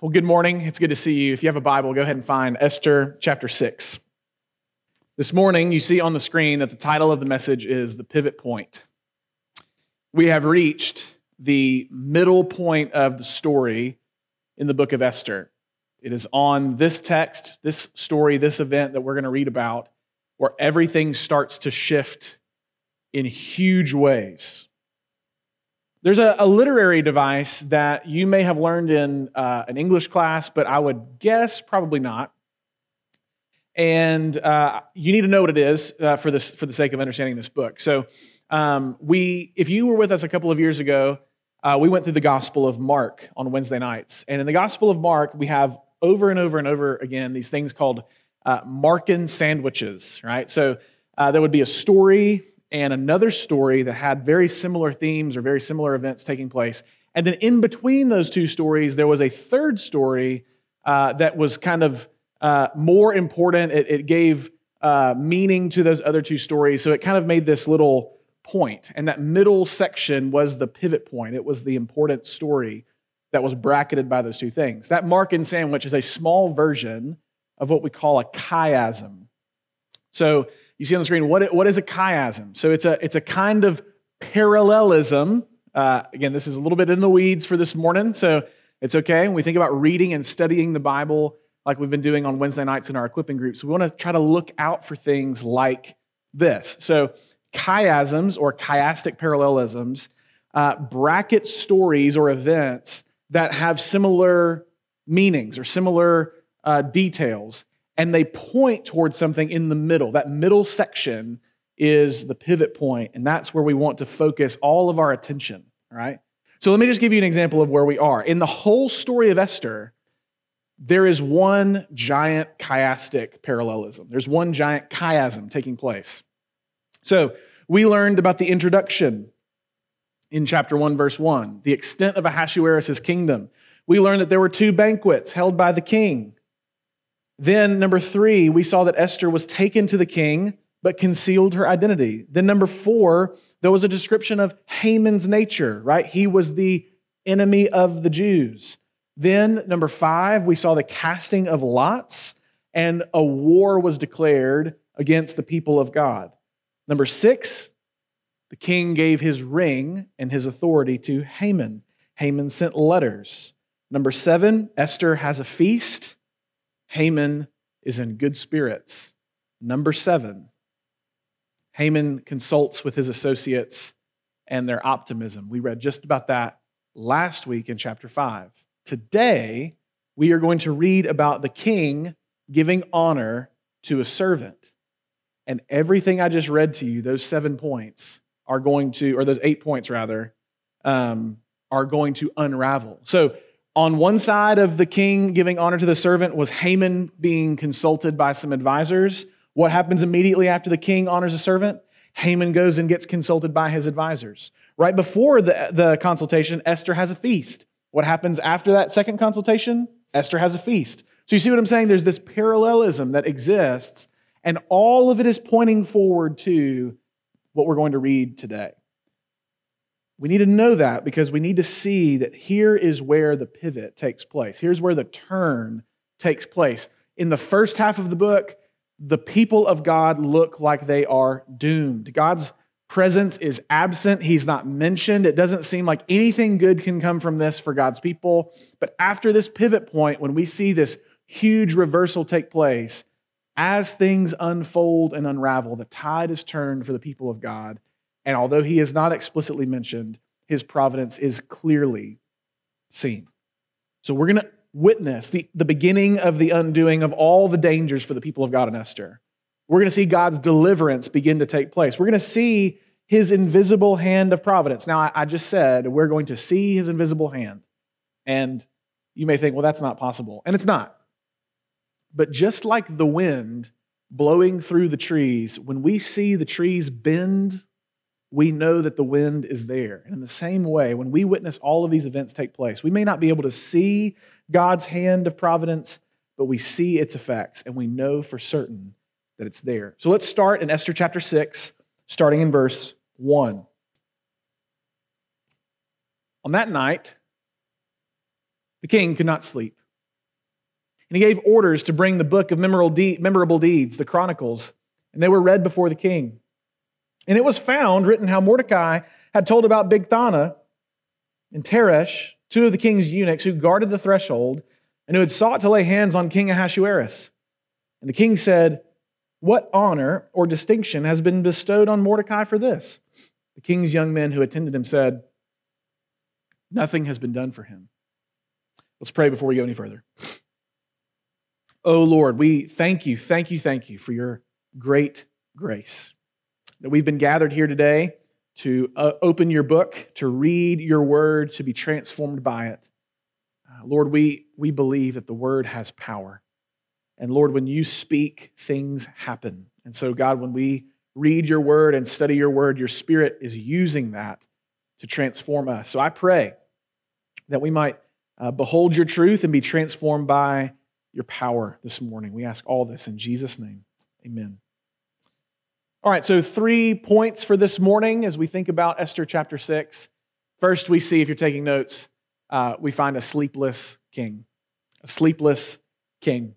Well, good morning. It's good to see you. If you have a Bible, go ahead and find Esther chapter 6. This morning, you see on the screen that the title of the message is The Pivot Point. We have reached the middle point of the story in the book of Esther. It is on this text, this story, this event that we're going to read about, where everything starts to shift in huge ways. There's a, a, literary device that you may have learned in uh, an English class, but I would guess probably not. And uh, you need to know what it is uh, for this for the sake of understanding this book. So, um, we, if you were with us a couple of years ago, uh, we went through the Gospel of Mark on Wednesday nights, and in the Gospel of Mark, we have over and over and over again these things called uh, Markan sandwiches. Right. So uh, there would be a story and another story that had very similar themes or very similar events taking place. And then in between those two stories, there was a third story uh, that was kind of uh, more important. It, it gave uh, meaning to those other two stories. So it kind of made this little point. And that middle section was the pivot point, it was the important story that was bracketed by those two things. That mark Markan sandwich is a small version of what we call a chiasm. So you see on the screen, what, what is a chiasm? So it's a, it's a kind of parallelism. Uh, again, this is a little bit in the weeds for this morning, so it's okay. When we think about reading and studying the Bible, like we've been doing on Wednesday nights in our equipping groups, we want to try to look out for things like this. So, chiasms or chiastic parallelisms uh, bracket stories or events that have similar meanings or similar uh, details and they point towards something in the middle. That middle section is the pivot point, and that's where we want to focus all of our attention, right? So let me just give you an example of where we are. In the whole story of Esther, there is one giant chiastic parallelism. There's one giant chiasm taking place. So we learned about the introduction in chapter 1, verse 1, the extent of Ahasuerus' kingdom. We learned that there were two banquets held by the king then, number three, we saw that Esther was taken to the king, but concealed her identity. Then, number four, there was a description of Haman's nature, right? He was the enemy of the Jews. Then, number five, we saw the casting of lots, and a war was declared against the people of God. Number six, the king gave his ring and his authority to Haman. Haman sent letters. Number seven, Esther has a feast. Haman is in good spirits. Number seven, Haman consults with his associates and their optimism. We read just about that last week in chapter 5. Today, we are going to read about the king giving honor to a servant. And everything I just read to you, those seven points, are going to, or those eight points rather, um, are going to unravel. So on one side of the king giving honor to the servant was Haman being consulted by some advisors. What happens immediately after the king honors a servant? Haman goes and gets consulted by his advisors. Right before the, the consultation, Esther has a feast. What happens after that second consultation? Esther has a feast. So you see what I'm saying? There's this parallelism that exists, and all of it is pointing forward to what we're going to read today. We need to know that because we need to see that here is where the pivot takes place. Here's where the turn takes place. In the first half of the book, the people of God look like they are doomed. God's presence is absent. He's not mentioned. It doesn't seem like anything good can come from this for God's people. But after this pivot point, when we see this huge reversal take place, as things unfold and unravel, the tide is turned for the people of God and although he is not explicitly mentioned, his providence is clearly seen. So we're going to witness the, the beginning of the undoing of all the dangers for the people of God in Esther. We're going to see God's deliverance begin to take place. We're going to see his invisible hand of providence. Now, I, I just said we're going to see his invisible hand. And you may think, well, that's not possible. And it's not. But just like the wind blowing through the trees, when we see the trees bend we know that the wind is there. And in the same way, when we witness all of these events take place, we may not be able to see God's hand of providence, but we see its effects and we know for certain that it's there. So let's start in Esther chapter 6, starting in verse 1. On that night, the king could not sleep. And he gave orders to bring the book of memorable deeds, the Chronicles, and they were read before the king. And it was found, written how Mordecai had told about Bigthana and Teresh, two of the king's eunuchs who guarded the threshold and who had sought to lay hands on King Ahasuerus. And the king said, What honor or distinction has been bestowed on Mordecai for this? The king's young men who attended him said, Nothing has been done for him. Let's pray before we go any further. Oh Lord, we thank you, thank you, thank you for your great grace. That we've been gathered here today to uh, open your book, to read your word, to be transformed by it. Uh, Lord, we, we believe that the word has power. And Lord, when you speak, things happen. And so, God, when we read your word and study your word, your spirit is using that to transform us. So I pray that we might uh, behold your truth and be transformed by your power this morning. We ask all this in Jesus' name. Amen. All right, so three points for this morning as we think about Esther chapter 6. First, we see, if you're taking notes, uh, we find a sleepless king. A sleepless king.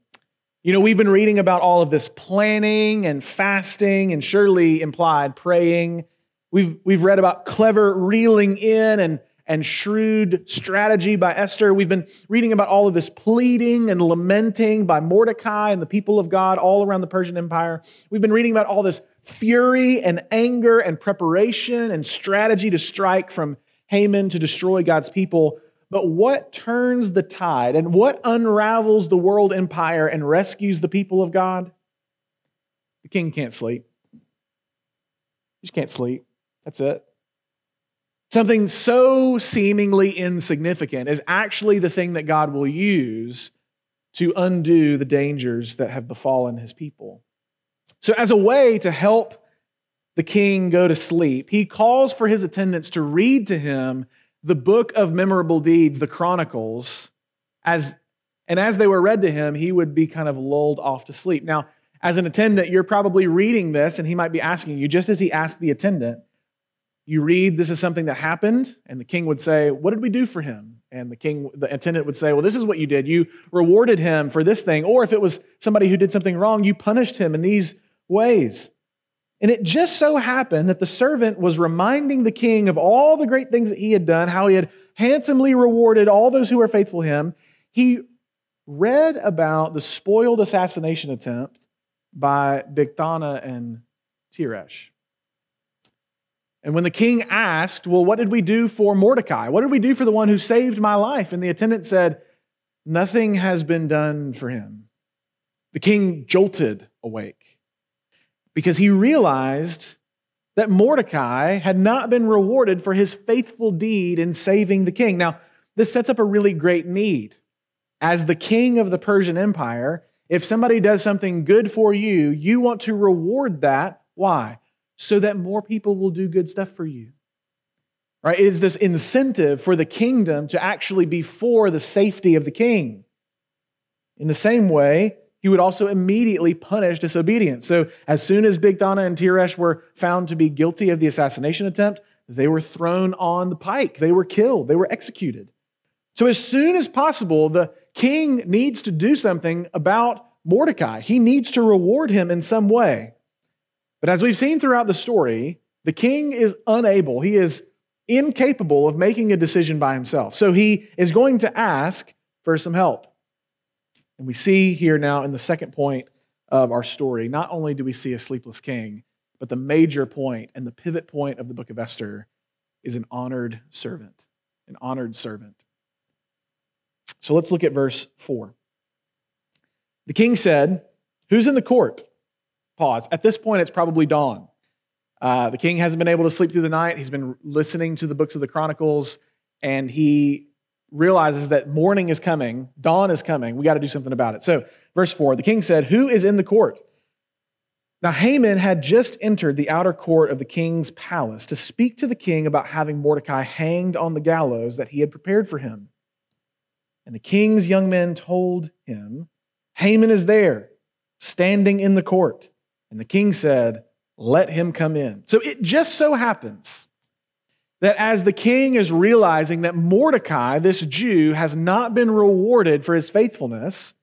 You know, we've been reading about all of this planning and fasting and surely implied praying. We've, we've read about clever reeling in and and shrewd strategy by Esther. We've been reading about all of this pleading and lamenting by Mordecai and the people of God all around the Persian Empire. We've been reading about all this fury and anger and preparation and strategy to strike from Haman to destroy God's people. But what turns the tide and what unravels the world empire and rescues the people of God? The king can't sleep. He just can't sleep. That's it. Something so seemingly insignificant is actually the thing that God will use to undo the dangers that have befallen his people. So, as a way to help the king go to sleep, he calls for his attendants to read to him the book of memorable deeds, the Chronicles, as and as they were read to him, he would be kind of lulled off to sleep. Now, as an attendant, you're probably reading this, and he might be asking you, just as he asked the attendant, you read this is something that happened, and the king would say, What did we do for him? And the king, the attendant would say, Well, this is what you did. You rewarded him for this thing. Or if it was somebody who did something wrong, you punished him in these ways. And it just so happened that the servant was reminding the king of all the great things that he had done, how he had handsomely rewarded all those who were faithful to him. He read about the spoiled assassination attempt by Bigthana and Teresh. And when the king asked, Well, what did we do for Mordecai? What did we do for the one who saved my life? And the attendant said, Nothing has been done for him. The king jolted awake because he realized that Mordecai had not been rewarded for his faithful deed in saving the king. Now, this sets up a really great need. As the king of the Persian Empire, if somebody does something good for you, you want to reward that. Why? So that more people will do good stuff for you. Right? It is this incentive for the kingdom to actually be for the safety of the king. In the same way, he would also immediately punish disobedience. So, as soon as Bigthana and Teresh were found to be guilty of the assassination attempt, they were thrown on the pike. They were killed. They were executed. So, as soon as possible, the king needs to do something about Mordecai. He needs to reward him in some way. But as we've seen throughout the story, the king is unable, he is incapable of making a decision by himself. So he is going to ask for some help. And we see here now in the second point of our story, not only do we see a sleepless king, but the major point and the pivot point of the book of Esther is an honored servant. An honored servant. So let's look at verse 4. The king said, Who's in the court? Pause. At this point, it's probably dawn. Uh, the king hasn't been able to sleep through the night. He's been listening to the books of the Chronicles, and he realizes that morning is coming, dawn is coming. We got to do something about it. So, verse 4 the king said, Who is in the court? Now, Haman had just entered the outer court of the king's palace to speak to the king about having Mordecai hanged on the gallows that he had prepared for him. And the king's young men told him, Haman is there, standing in the court. And the king said, Let him come in. So it just so happens that as the king is realizing that Mordecai, this Jew, has not been rewarded for his faithfulness,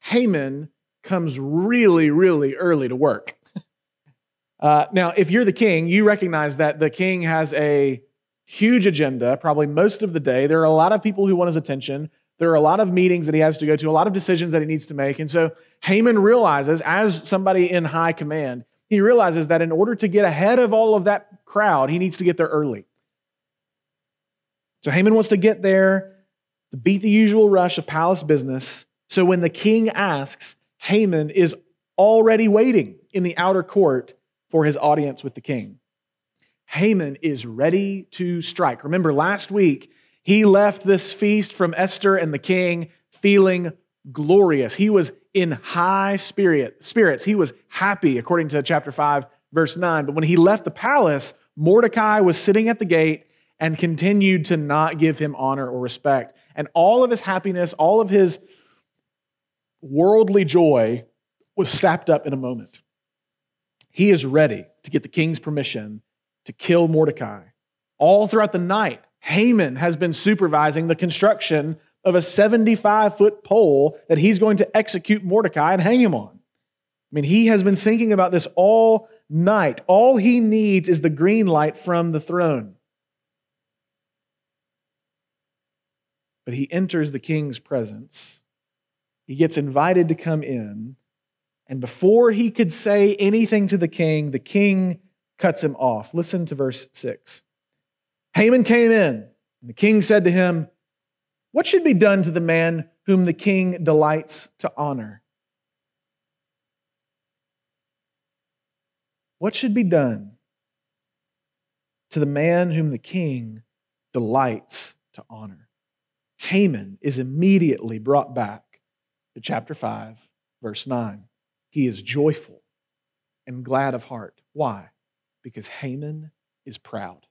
Haman comes really, really early to work. Uh, now, if you're the king, you recognize that the king has a huge agenda, probably most of the day. There are a lot of people who want his attention. There are a lot of meetings that he has to go to, a lot of decisions that he needs to make. And so Haman realizes, as somebody in high command, he realizes that in order to get ahead of all of that crowd, he needs to get there early. So Haman wants to get there to beat the usual rush of palace business. So when the king asks, Haman is already waiting in the outer court for his audience with the king. Haman is ready to strike. Remember, last week, he left this feast from Esther and the king feeling glorious. He was in high spirit, spirits. He was happy, according to chapter 5, verse 9. But when he left the palace, Mordecai was sitting at the gate and continued to not give him honor or respect. And all of his happiness, all of his worldly joy was sapped up in a moment. He is ready to get the king's permission to kill Mordecai. All throughout the night, Haman has been supervising the construction of a 75 foot pole that he's going to execute Mordecai and hang him on. I mean, he has been thinking about this all night. All he needs is the green light from the throne. But he enters the king's presence. He gets invited to come in. And before he could say anything to the king, the king cuts him off. Listen to verse 6. Haman came in, and the king said to him, What should be done to the man whom the king delights to honor? What should be done to the man whom the king delights to honor? Haman is immediately brought back to chapter 5, verse 9. He is joyful and glad of heart. Why? Because Haman is proud.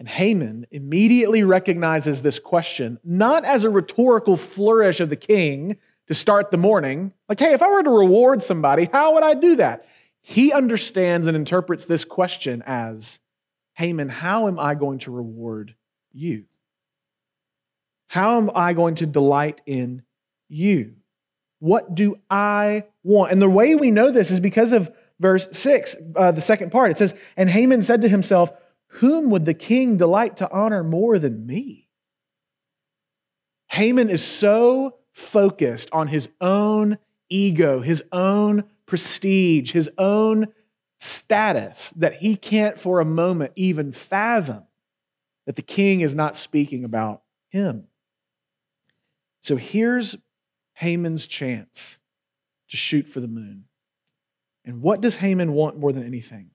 And Haman immediately recognizes this question not as a rhetorical flourish of the king to start the morning, like, hey, if I were to reward somebody, how would I do that? He understands and interprets this question as Haman, how am I going to reward you? How am I going to delight in you? What do I want? And the way we know this is because of verse 6, uh, the second part. It says, And Haman said to himself, Whom would the king delight to honor more than me? Haman is so focused on his own ego, his own prestige, his own status that he can't for a moment even fathom that the king is not speaking about him. So here's Haman's chance to shoot for the moon. And what does Haman want more than anything?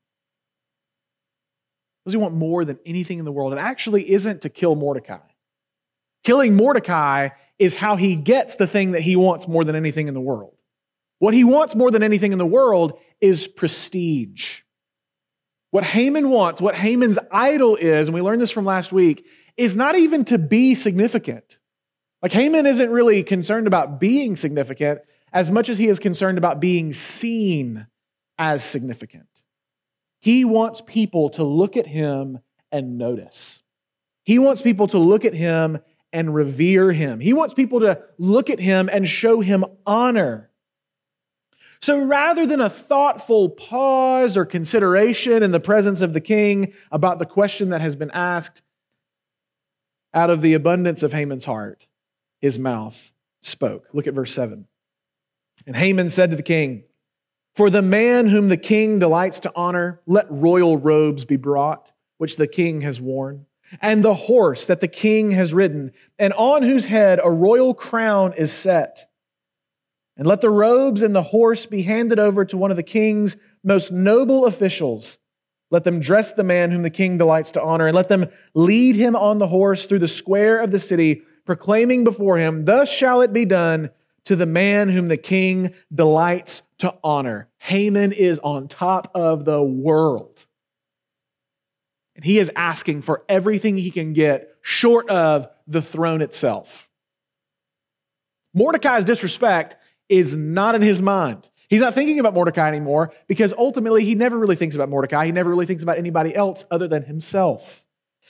Does he want more than anything in the world? It actually isn't to kill Mordecai. Killing Mordecai is how he gets the thing that he wants more than anything in the world. What he wants more than anything in the world is prestige. What Haman wants, what Haman's idol is, and we learned this from last week, is not even to be significant. Like Haman isn't really concerned about being significant as much as he is concerned about being seen as significant. He wants people to look at him and notice. He wants people to look at him and revere him. He wants people to look at him and show him honor. So rather than a thoughtful pause or consideration in the presence of the king about the question that has been asked, out of the abundance of Haman's heart, his mouth spoke. Look at verse 7. And Haman said to the king, For the man whom the king delights to honor, let royal robes be brought, which the king has worn, and the horse that the king has ridden, and on whose head a royal crown is set. And let the robes and the horse be handed over to one of the king's most noble officials. Let them dress the man whom the king delights to honor, and let them lead him on the horse through the square of the city proclaiming before him, Thus shall it be done to the man whom the king delights to honor. Haman is on top of the world. And he is asking for everything he can get short of the throne itself. Mordecai's disrespect is not in his mind. He's not thinking about Mordecai anymore because ultimately he never really thinks about Mordecai. He never really thinks about anybody else other than himself.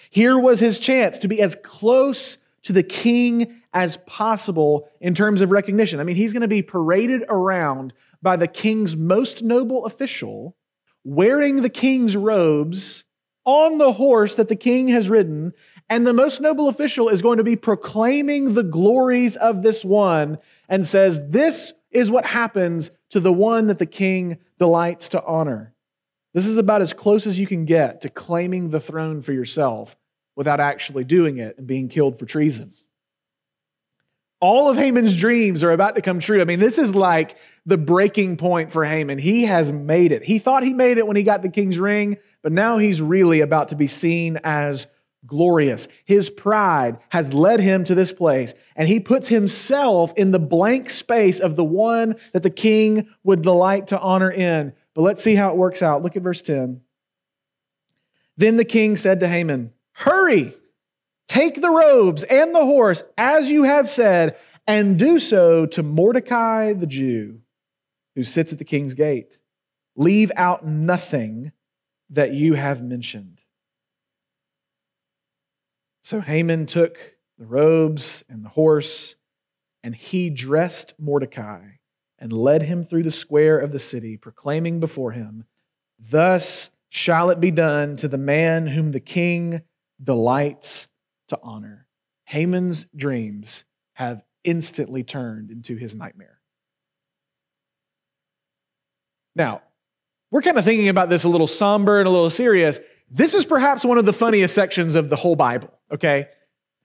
Here was his chance to be as close to the king as possible in terms of recognition. I mean, he's going to be paraded around by the king's most noble official, wearing the king's robes on the horse that the king has ridden. And the most noble official is going to be proclaiming the glories of this one and says, This is what happens to the one that the king delights to honor. This is about as close as you can get to claiming the throne for yourself without actually doing it and being killed for treason. All of Haman's dreams are about to come true. I mean, this is like the breaking point for Haman. He has made it. He thought he made it when he got the king's ring, but now he's really about to be seen as glorious. His pride has led him to this place, and he puts himself in the blank space of the one that the king would delight to honor in. But let's see how it works out. Look at verse 10. Then the king said to Haman, Hurry, take the robes and the horse, as you have said, and do so to Mordecai the Jew, who sits at the king's gate. Leave out nothing that you have mentioned. So Haman took the robes and the horse, and he dressed Mordecai and led him through the square of the city, proclaiming before him, Thus shall it be done to the man whom the king delights to honor. Haman's dreams have instantly turned into his nightmare. Now, we're kind of thinking about this a little somber and a little serious. This is perhaps one of the funniest sections of the whole Bible, okay?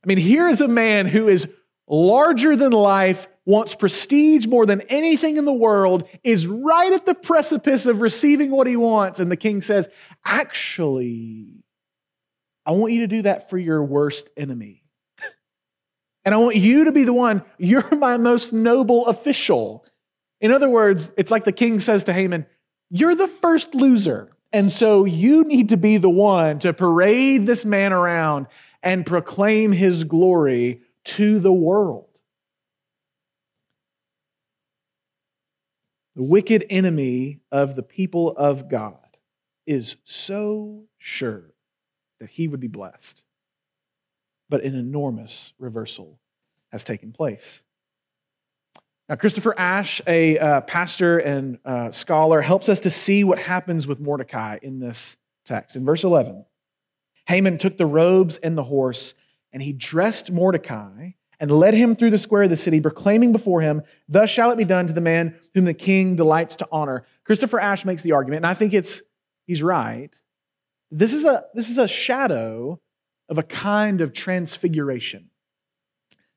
I mean, here is a man who is larger than life, wants prestige more than anything in the world, is right at the precipice of receiving what he wants. And the king says, Actually, I want you to do that for your worst enemy. and I want you to be the one, you're my most noble official. In other words, it's like the king says to Haman, You're the first loser. And so you need to be the one to parade this man around and proclaim his glory to the world. The wicked enemy of the people of God is so sure that he would be blessed. But an enormous reversal has taken place. Now, Christopher Ash, a uh, pastor and uh, scholar, helps us to see what happens with Mordecai in this text. In verse 11, Haman took the robes and the horse, and he dressed Mordecai and led him through the square of the city, proclaiming before him, Thus shall it be done to the man whom the king delights to honor. Christopher Ash makes the argument, and I think it's he's right. This is a, this is a shadow of a kind of transfiguration.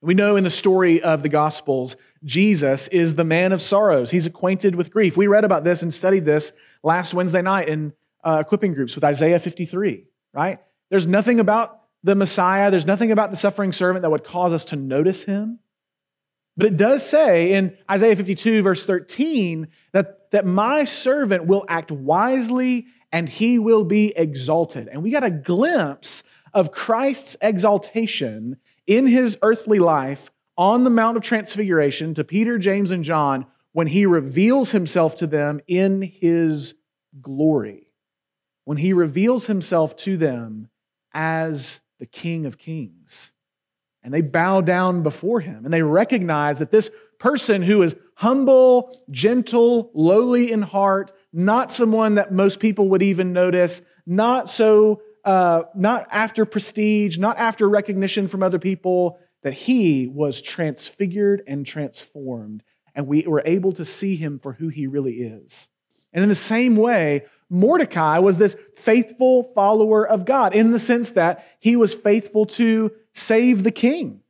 We know in the story of the Gospels, Jesus is the man of sorrows. He's acquainted with grief. We read about this and studied this last Wednesday night in uh, equipping groups with Isaiah 53, right? There's nothing about the Messiah, there's nothing about the suffering servant that would cause us to notice him. But it does say in Isaiah 52, verse 13, that, that my servant will act wisely and he will be exalted. And we got a glimpse of Christ's exaltation in his earthly life on the Mount of Transfiguration to Peter, James, and John when he reveals himself to them in his glory. When he reveals himself to them as the King of Kings. And they bow down before him and they recognize that this person who is humble, gentle, lowly in heart, not someone that most people would even notice, not so uh, not after prestige, not after recognition from other people, that he was transfigured and transformed, and we were able to see him for who he really is. And in the same way, Mordecai was this faithful follower of God in the sense that he was faithful to save the king.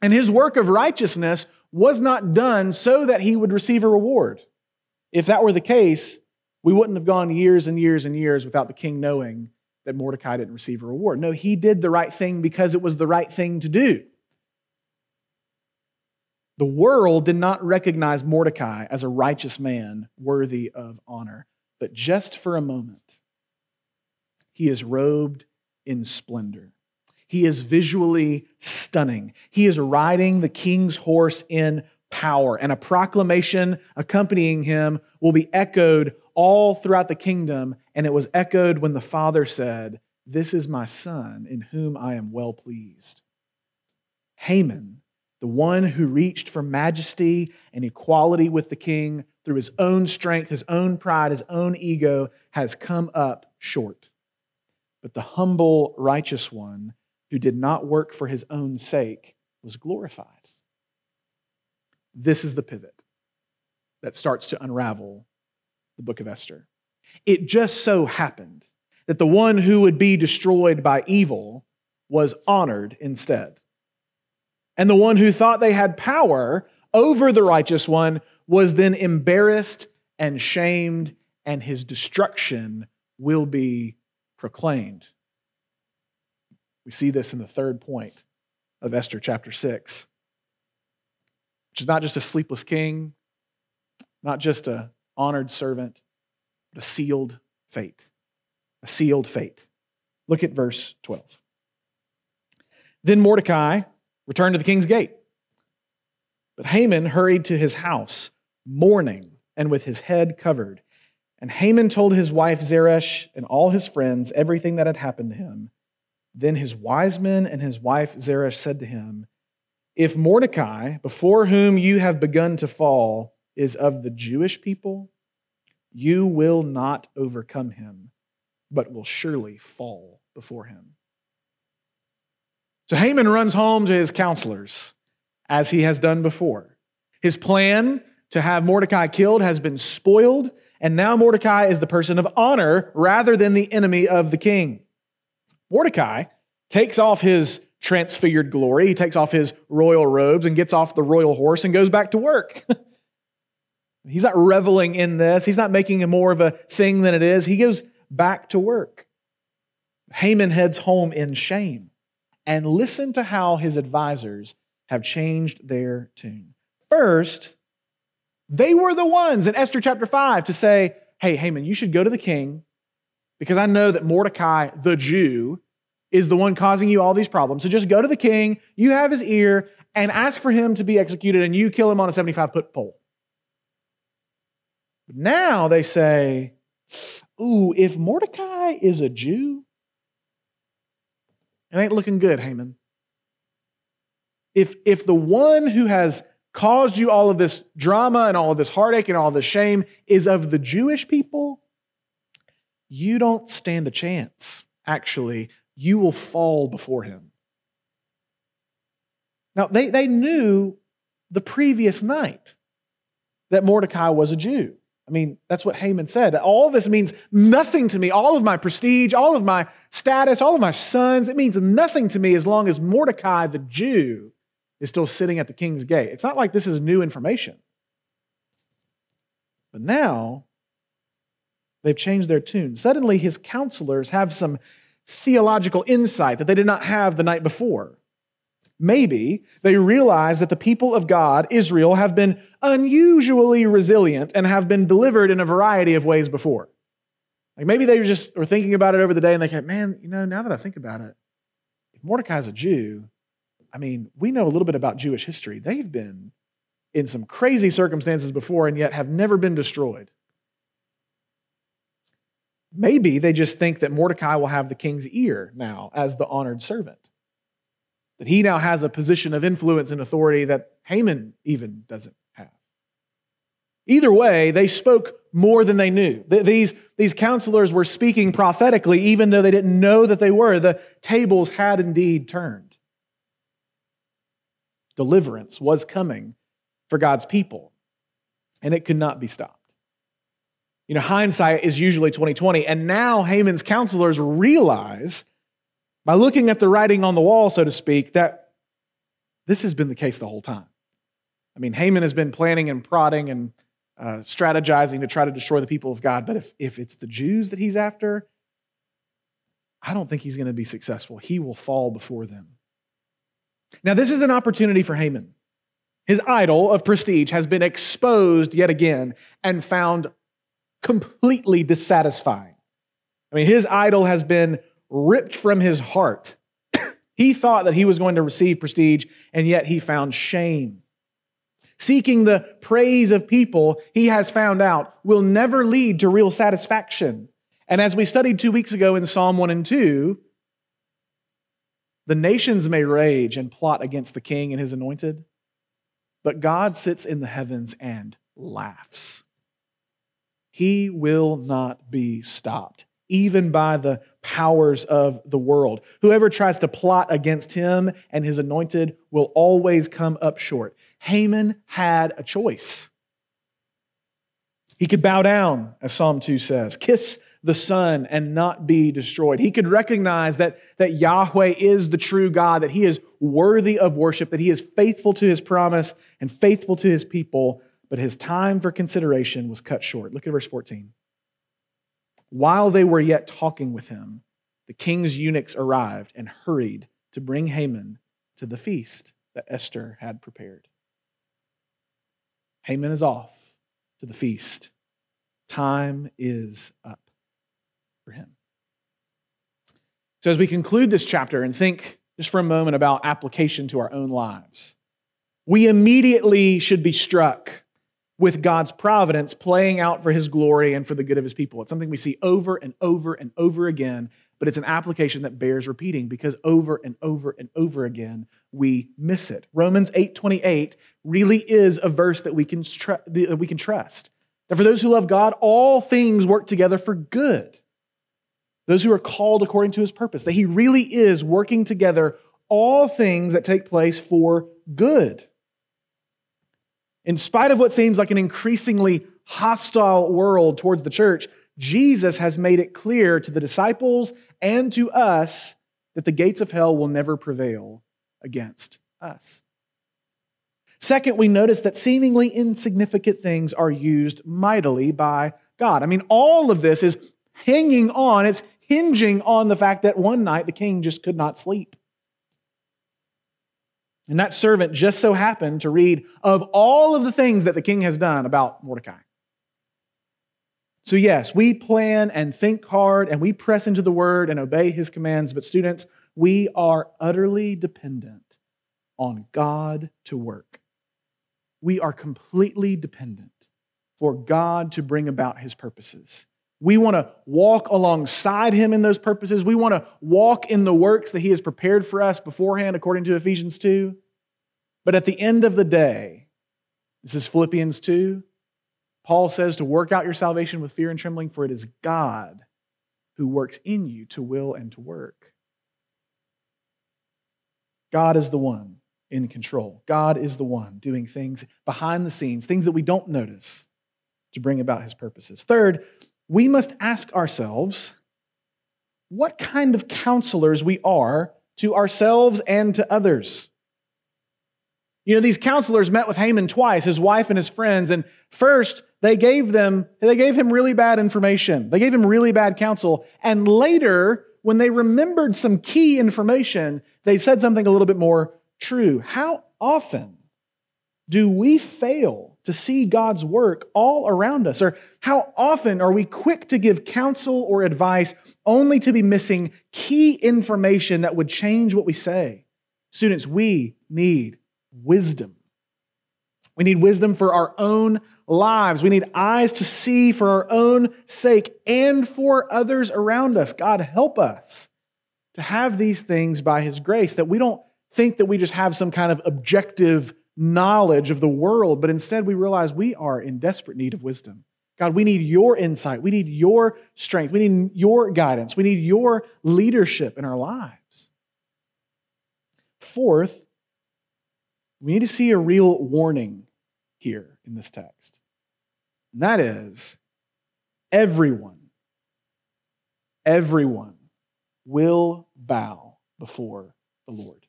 And his work of righteousness was not done so that he would receive a reward. If that were the case, we wouldn't have gone years and years and years without the king knowing that Mordecai didn't receive a reward. No, he did the right thing because it was the right thing to do. The world did not recognize Mordecai as a righteous man worthy of honor, but just for a moment, he is robed in splendor. He is visually stunning. He is riding the king's horse in power, and a proclamation accompanying him will be echoed all throughout the kingdom. And it was echoed when the Father said, This is my Son, in whom I am well pleased. Haman, the one who reached for majesty and equality with the king through his own strength, his own pride, his own ego, has come up short. But the humble, righteous one who did not work for his own sake was glorified. This is the pivot that starts to unravel the book of Esther. It just so happened that the one who would be destroyed by evil was honored instead. And the one who thought they had power over the righteous one was then embarrassed and shamed, and his destruction will be proclaimed. We see this in the third point of Esther chapter 6, which is not just a sleepless king, not just a honored servant, a sealed fate. A sealed fate. Look at verse 12. Then Mordecai returned to the king's gate. But Haman hurried to his house, mourning and with his head covered. And Haman told his wife Zeresh and all his friends everything that had happened to him. Then his wise men and his wife Zeresh said to him, If Mordecai, before whom you have begun to fall, is of the Jewish people, you will not overcome him, but will surely fall before him. So Haman runs home to his counselors, as he has done before. His plan to have Mordecai killed has been spoiled, and now Mordecai is the person of honor rather than the enemy of the king. Mordecai takes off his transfigured glory, he takes off his royal robes and gets off the royal horse and goes back to work. He's not reveling in this. He's not making it more of a thing than it is. He goes back to work. Haman heads home in shame. And listen to how his advisors have changed their tune. First, they were the ones in Esther chapter 5 to say, Hey, Haman, you should go to the king because I know that Mordecai, the Jew, is the one causing you all these problems. So just go to the king, you have his ear, and ask for him to be executed, and you kill him on a 75 foot pole. But now they say, ooh, if Mordecai is a Jew, it ain't looking good, Haman. If, if the one who has caused you all of this drama and all of this heartache and all this shame is of the Jewish people, you don't stand a chance. Actually, you will fall before him. Now, they, they knew the previous night that Mordecai was a Jew. I mean, that's what Haman said. All this means nothing to me. All of my prestige, all of my status, all of my sons, it means nothing to me as long as Mordecai, the Jew, is still sitting at the king's gate. It's not like this is new information. But now, they've changed their tune. Suddenly, his counselors have some theological insight that they did not have the night before. Maybe they realize that the people of God, Israel, have been unusually resilient and have been delivered in a variety of ways before. Like maybe they just were thinking about it over the day and they go, man, you know, now that I think about it, if Mordecai's a Jew, I mean, we know a little bit about Jewish history. They've been in some crazy circumstances before and yet have never been destroyed. Maybe they just think that Mordecai will have the king's ear now as the honored servant that he now has a position of influence and authority that Haman even doesn't have. Either way, they spoke more than they knew. These, these counselors were speaking prophetically, even though they didn't know that they were. The tables had indeed turned. Deliverance was coming for God's people, and it could not be stopped. You know, hindsight is usually 2020, and now Haman's counselors realize by looking at the writing on the wall, so to speak, that this has been the case the whole time. I mean, Haman has been planning and prodding and uh, strategizing to try to destroy the people of God, but if, if it's the Jews that he's after, I don't think he's going to be successful. He will fall before them. Now, this is an opportunity for Haman. His idol of prestige has been exposed yet again and found completely dissatisfying. I mean, his idol has been ripped from his heart. he thought that he was going to receive prestige, and yet he found shame. Seeking the praise of people, he has found out, will never lead to real satisfaction. And as we studied two weeks ago in Psalm 1 and 2, The nations may rage and plot against the king and his anointed, but God sits in the heavens and laughs. He will not be stopped, even by the powers of the world. Whoever tries to plot against him and his anointed will always come up short. Haman had a choice. He could bow down, as Psalm 2 says, kiss the Son and not be destroyed. He could recognize that, that Yahweh is the true God, that He is worthy of worship, that He is faithful to His promise and faithful to His people, but His time for consideration was cut short. Look at verse 14. While they were yet talking with him, the king's eunuchs arrived and hurried to bring Haman to the feast that Esther had prepared. Haman is off to the feast. Time is up for him. So, as we conclude this chapter and think just for a moment about application to our own lives, we immediately should be struck with God's providence playing out for his glory and for the good of his people. It's something we see over and over and over again, but it's an application that bears repeating because over and over and over again we miss it. Romans 8:28 really is a verse that we can that we can trust. That for those who love God, all things work together for good those who are called according to his purpose, that he really is working together all things that take place for good. In spite of what seems like an increasingly hostile world towards the church, Jesus has made it clear to the disciples and to us that the gates of hell will never prevail against us. Second, we notice that seemingly insignificant things are used mightily by God. I mean, all of this is hanging on, it's hinging on the fact that one night the king just could not sleep. And that servant just so happened to read of all of the things that the king has done about Mordecai. So, yes, we plan and think hard and we press into the word and obey his commands, but students, we are utterly dependent on God to work. We are completely dependent for God to bring about his purposes. We want to walk alongside him in those purposes. We want to walk in the works that he has prepared for us beforehand, according to Ephesians 2. But at the end of the day, this is Philippians 2. Paul says to work out your salvation with fear and trembling, for it is God who works in you to will and to work. God is the one in control. God is the one doing things behind the scenes, things that we don't notice to bring about his purposes. Third, we must ask ourselves what kind of counselors we are to ourselves and to others. You know, these counselors met with Haman twice, his wife and his friends, and first they gave them they gave him really bad information. They gave him really bad counsel, and later when they remembered some key information, they said something a little bit more true. How often do we fail to see God's work all around us? Or how often are we quick to give counsel or advice only to be missing key information that would change what we say? Students, we need wisdom. We need wisdom for our own lives. We need eyes to see for our own sake and for others around us. God, help us to have these things by His grace, that we don't think that we just have some kind of objective knowledge of the world, but instead we realize we are in desperate need of wisdom. God, we need your insight. We need your strength. We need your guidance. We need your leadership in our lives. Fourth, we need to see a real warning here in this text. And that is everyone, everyone will bow before the Lord.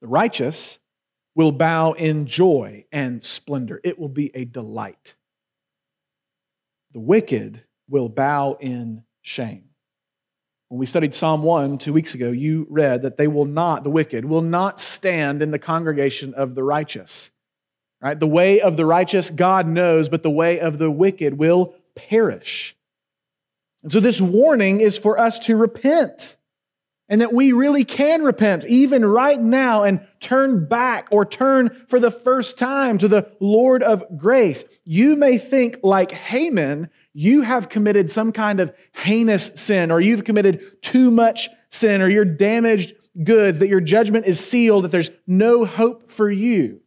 The righteous will bow in joy and splendor. It will be a delight. The wicked will bow in shame. When we studied Psalm 1 two weeks ago, you read that they will not, the wicked, will not stand in the congregation of the righteous. Right? The way of the righteous, God knows, but the way of the wicked will perish. And so this warning is for us to repent and that we really can repent even right now and turn back or turn for the first time to the Lord of grace. You may think, like Haman, you have committed some kind of heinous sin or you've committed too much sin or you're damaged goods, that your judgment is sealed, that there's no hope for you.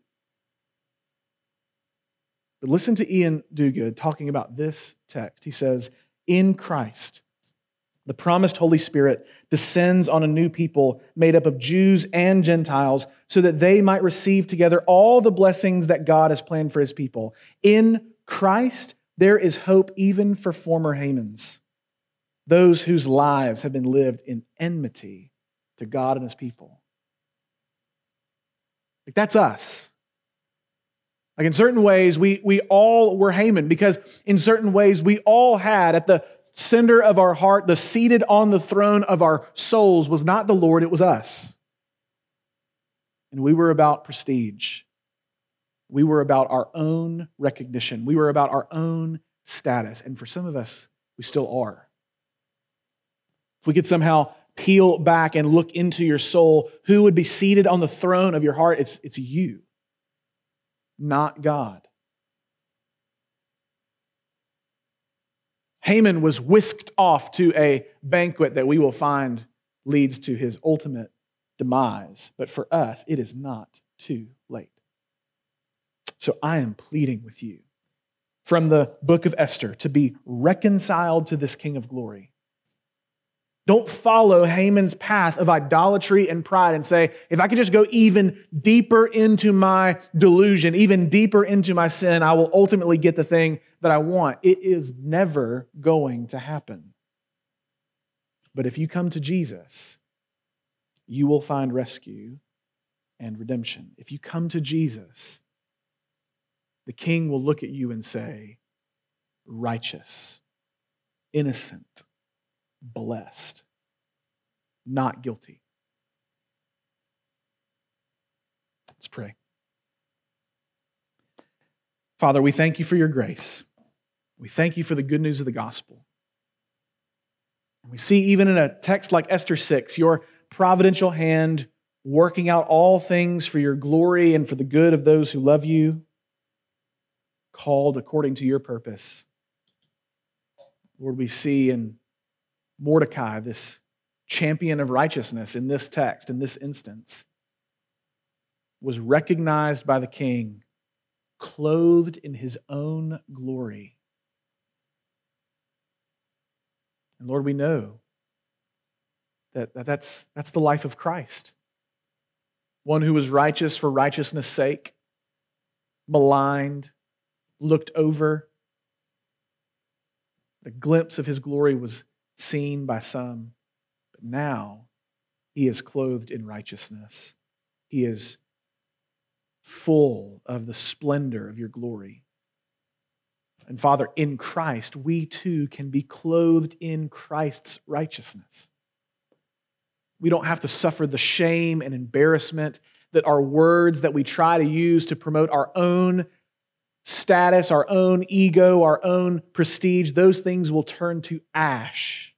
But listen to Ian Duguid talking about this text. He says, In Christ, the promised Holy Spirit descends on a new people made up of Jews and Gentiles so that they might receive together all the blessings that God has planned for his people. In Christ, there is hope even for former Hamans, those whose lives have been lived in enmity to God and his people. Like that's us. Like in certain ways, we, we all were Haman because in certain ways, we all had at the center of our heart, the seated on the throne of our souls was not the Lord, it was us. And we were about prestige. We were about our own recognition. We were about our own status. And for some of us, we still are. If we could somehow peel back and look into your soul, who would be seated on the throne of your heart? It's, it's you, not God. Haman was whisked off to a banquet that we will find leads to his ultimate demise. But for us, it is not too late. So I am pleading with you from the book of Esther to be reconciled to this King of glory don't follow Haman's path of idolatry and pride and say, if I could just go even deeper into my delusion, even deeper into my sin, I will ultimately get the thing that I want. It is never going to happen. But if you come to Jesus, you will find rescue and redemption. If you come to Jesus, the king will look at you and say, righteous, innocent blessed, not guilty. Let's pray. Father, we thank you for your grace. We thank you for the good news of the gospel. We see even in a text like Esther 6, your providential hand working out all things for your glory and for the good of those who love you, called according to your purpose. Lord, we see in Mordecai, this champion of righteousness in this text, in this instance, was recognized by the king, clothed in his own glory. And Lord, we know that, that that's, that's the life of Christ. One who was righteous for righteousness' sake, maligned, looked over. The glimpse of his glory was seen by some, but now he is clothed in righteousness. He is full of the splendor of your glory. And Father, in Christ, we too can be clothed in Christ's righteousness. We don't have to suffer the shame and embarrassment that our words that we try to use to promote our own status, our own ego, our own prestige, those things will turn to ash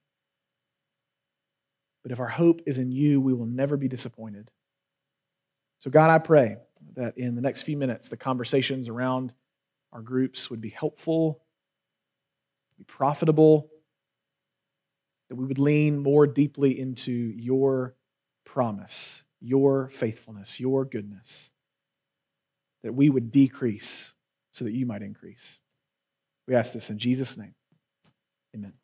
but if our hope is in you, we will never be disappointed. So, God, I pray that in the next few minutes, the conversations around our groups would be helpful, be profitable, that we would lean more deeply into your promise, your faithfulness, your goodness, that we would decrease so that you might increase. We ask this in Jesus' name. Amen.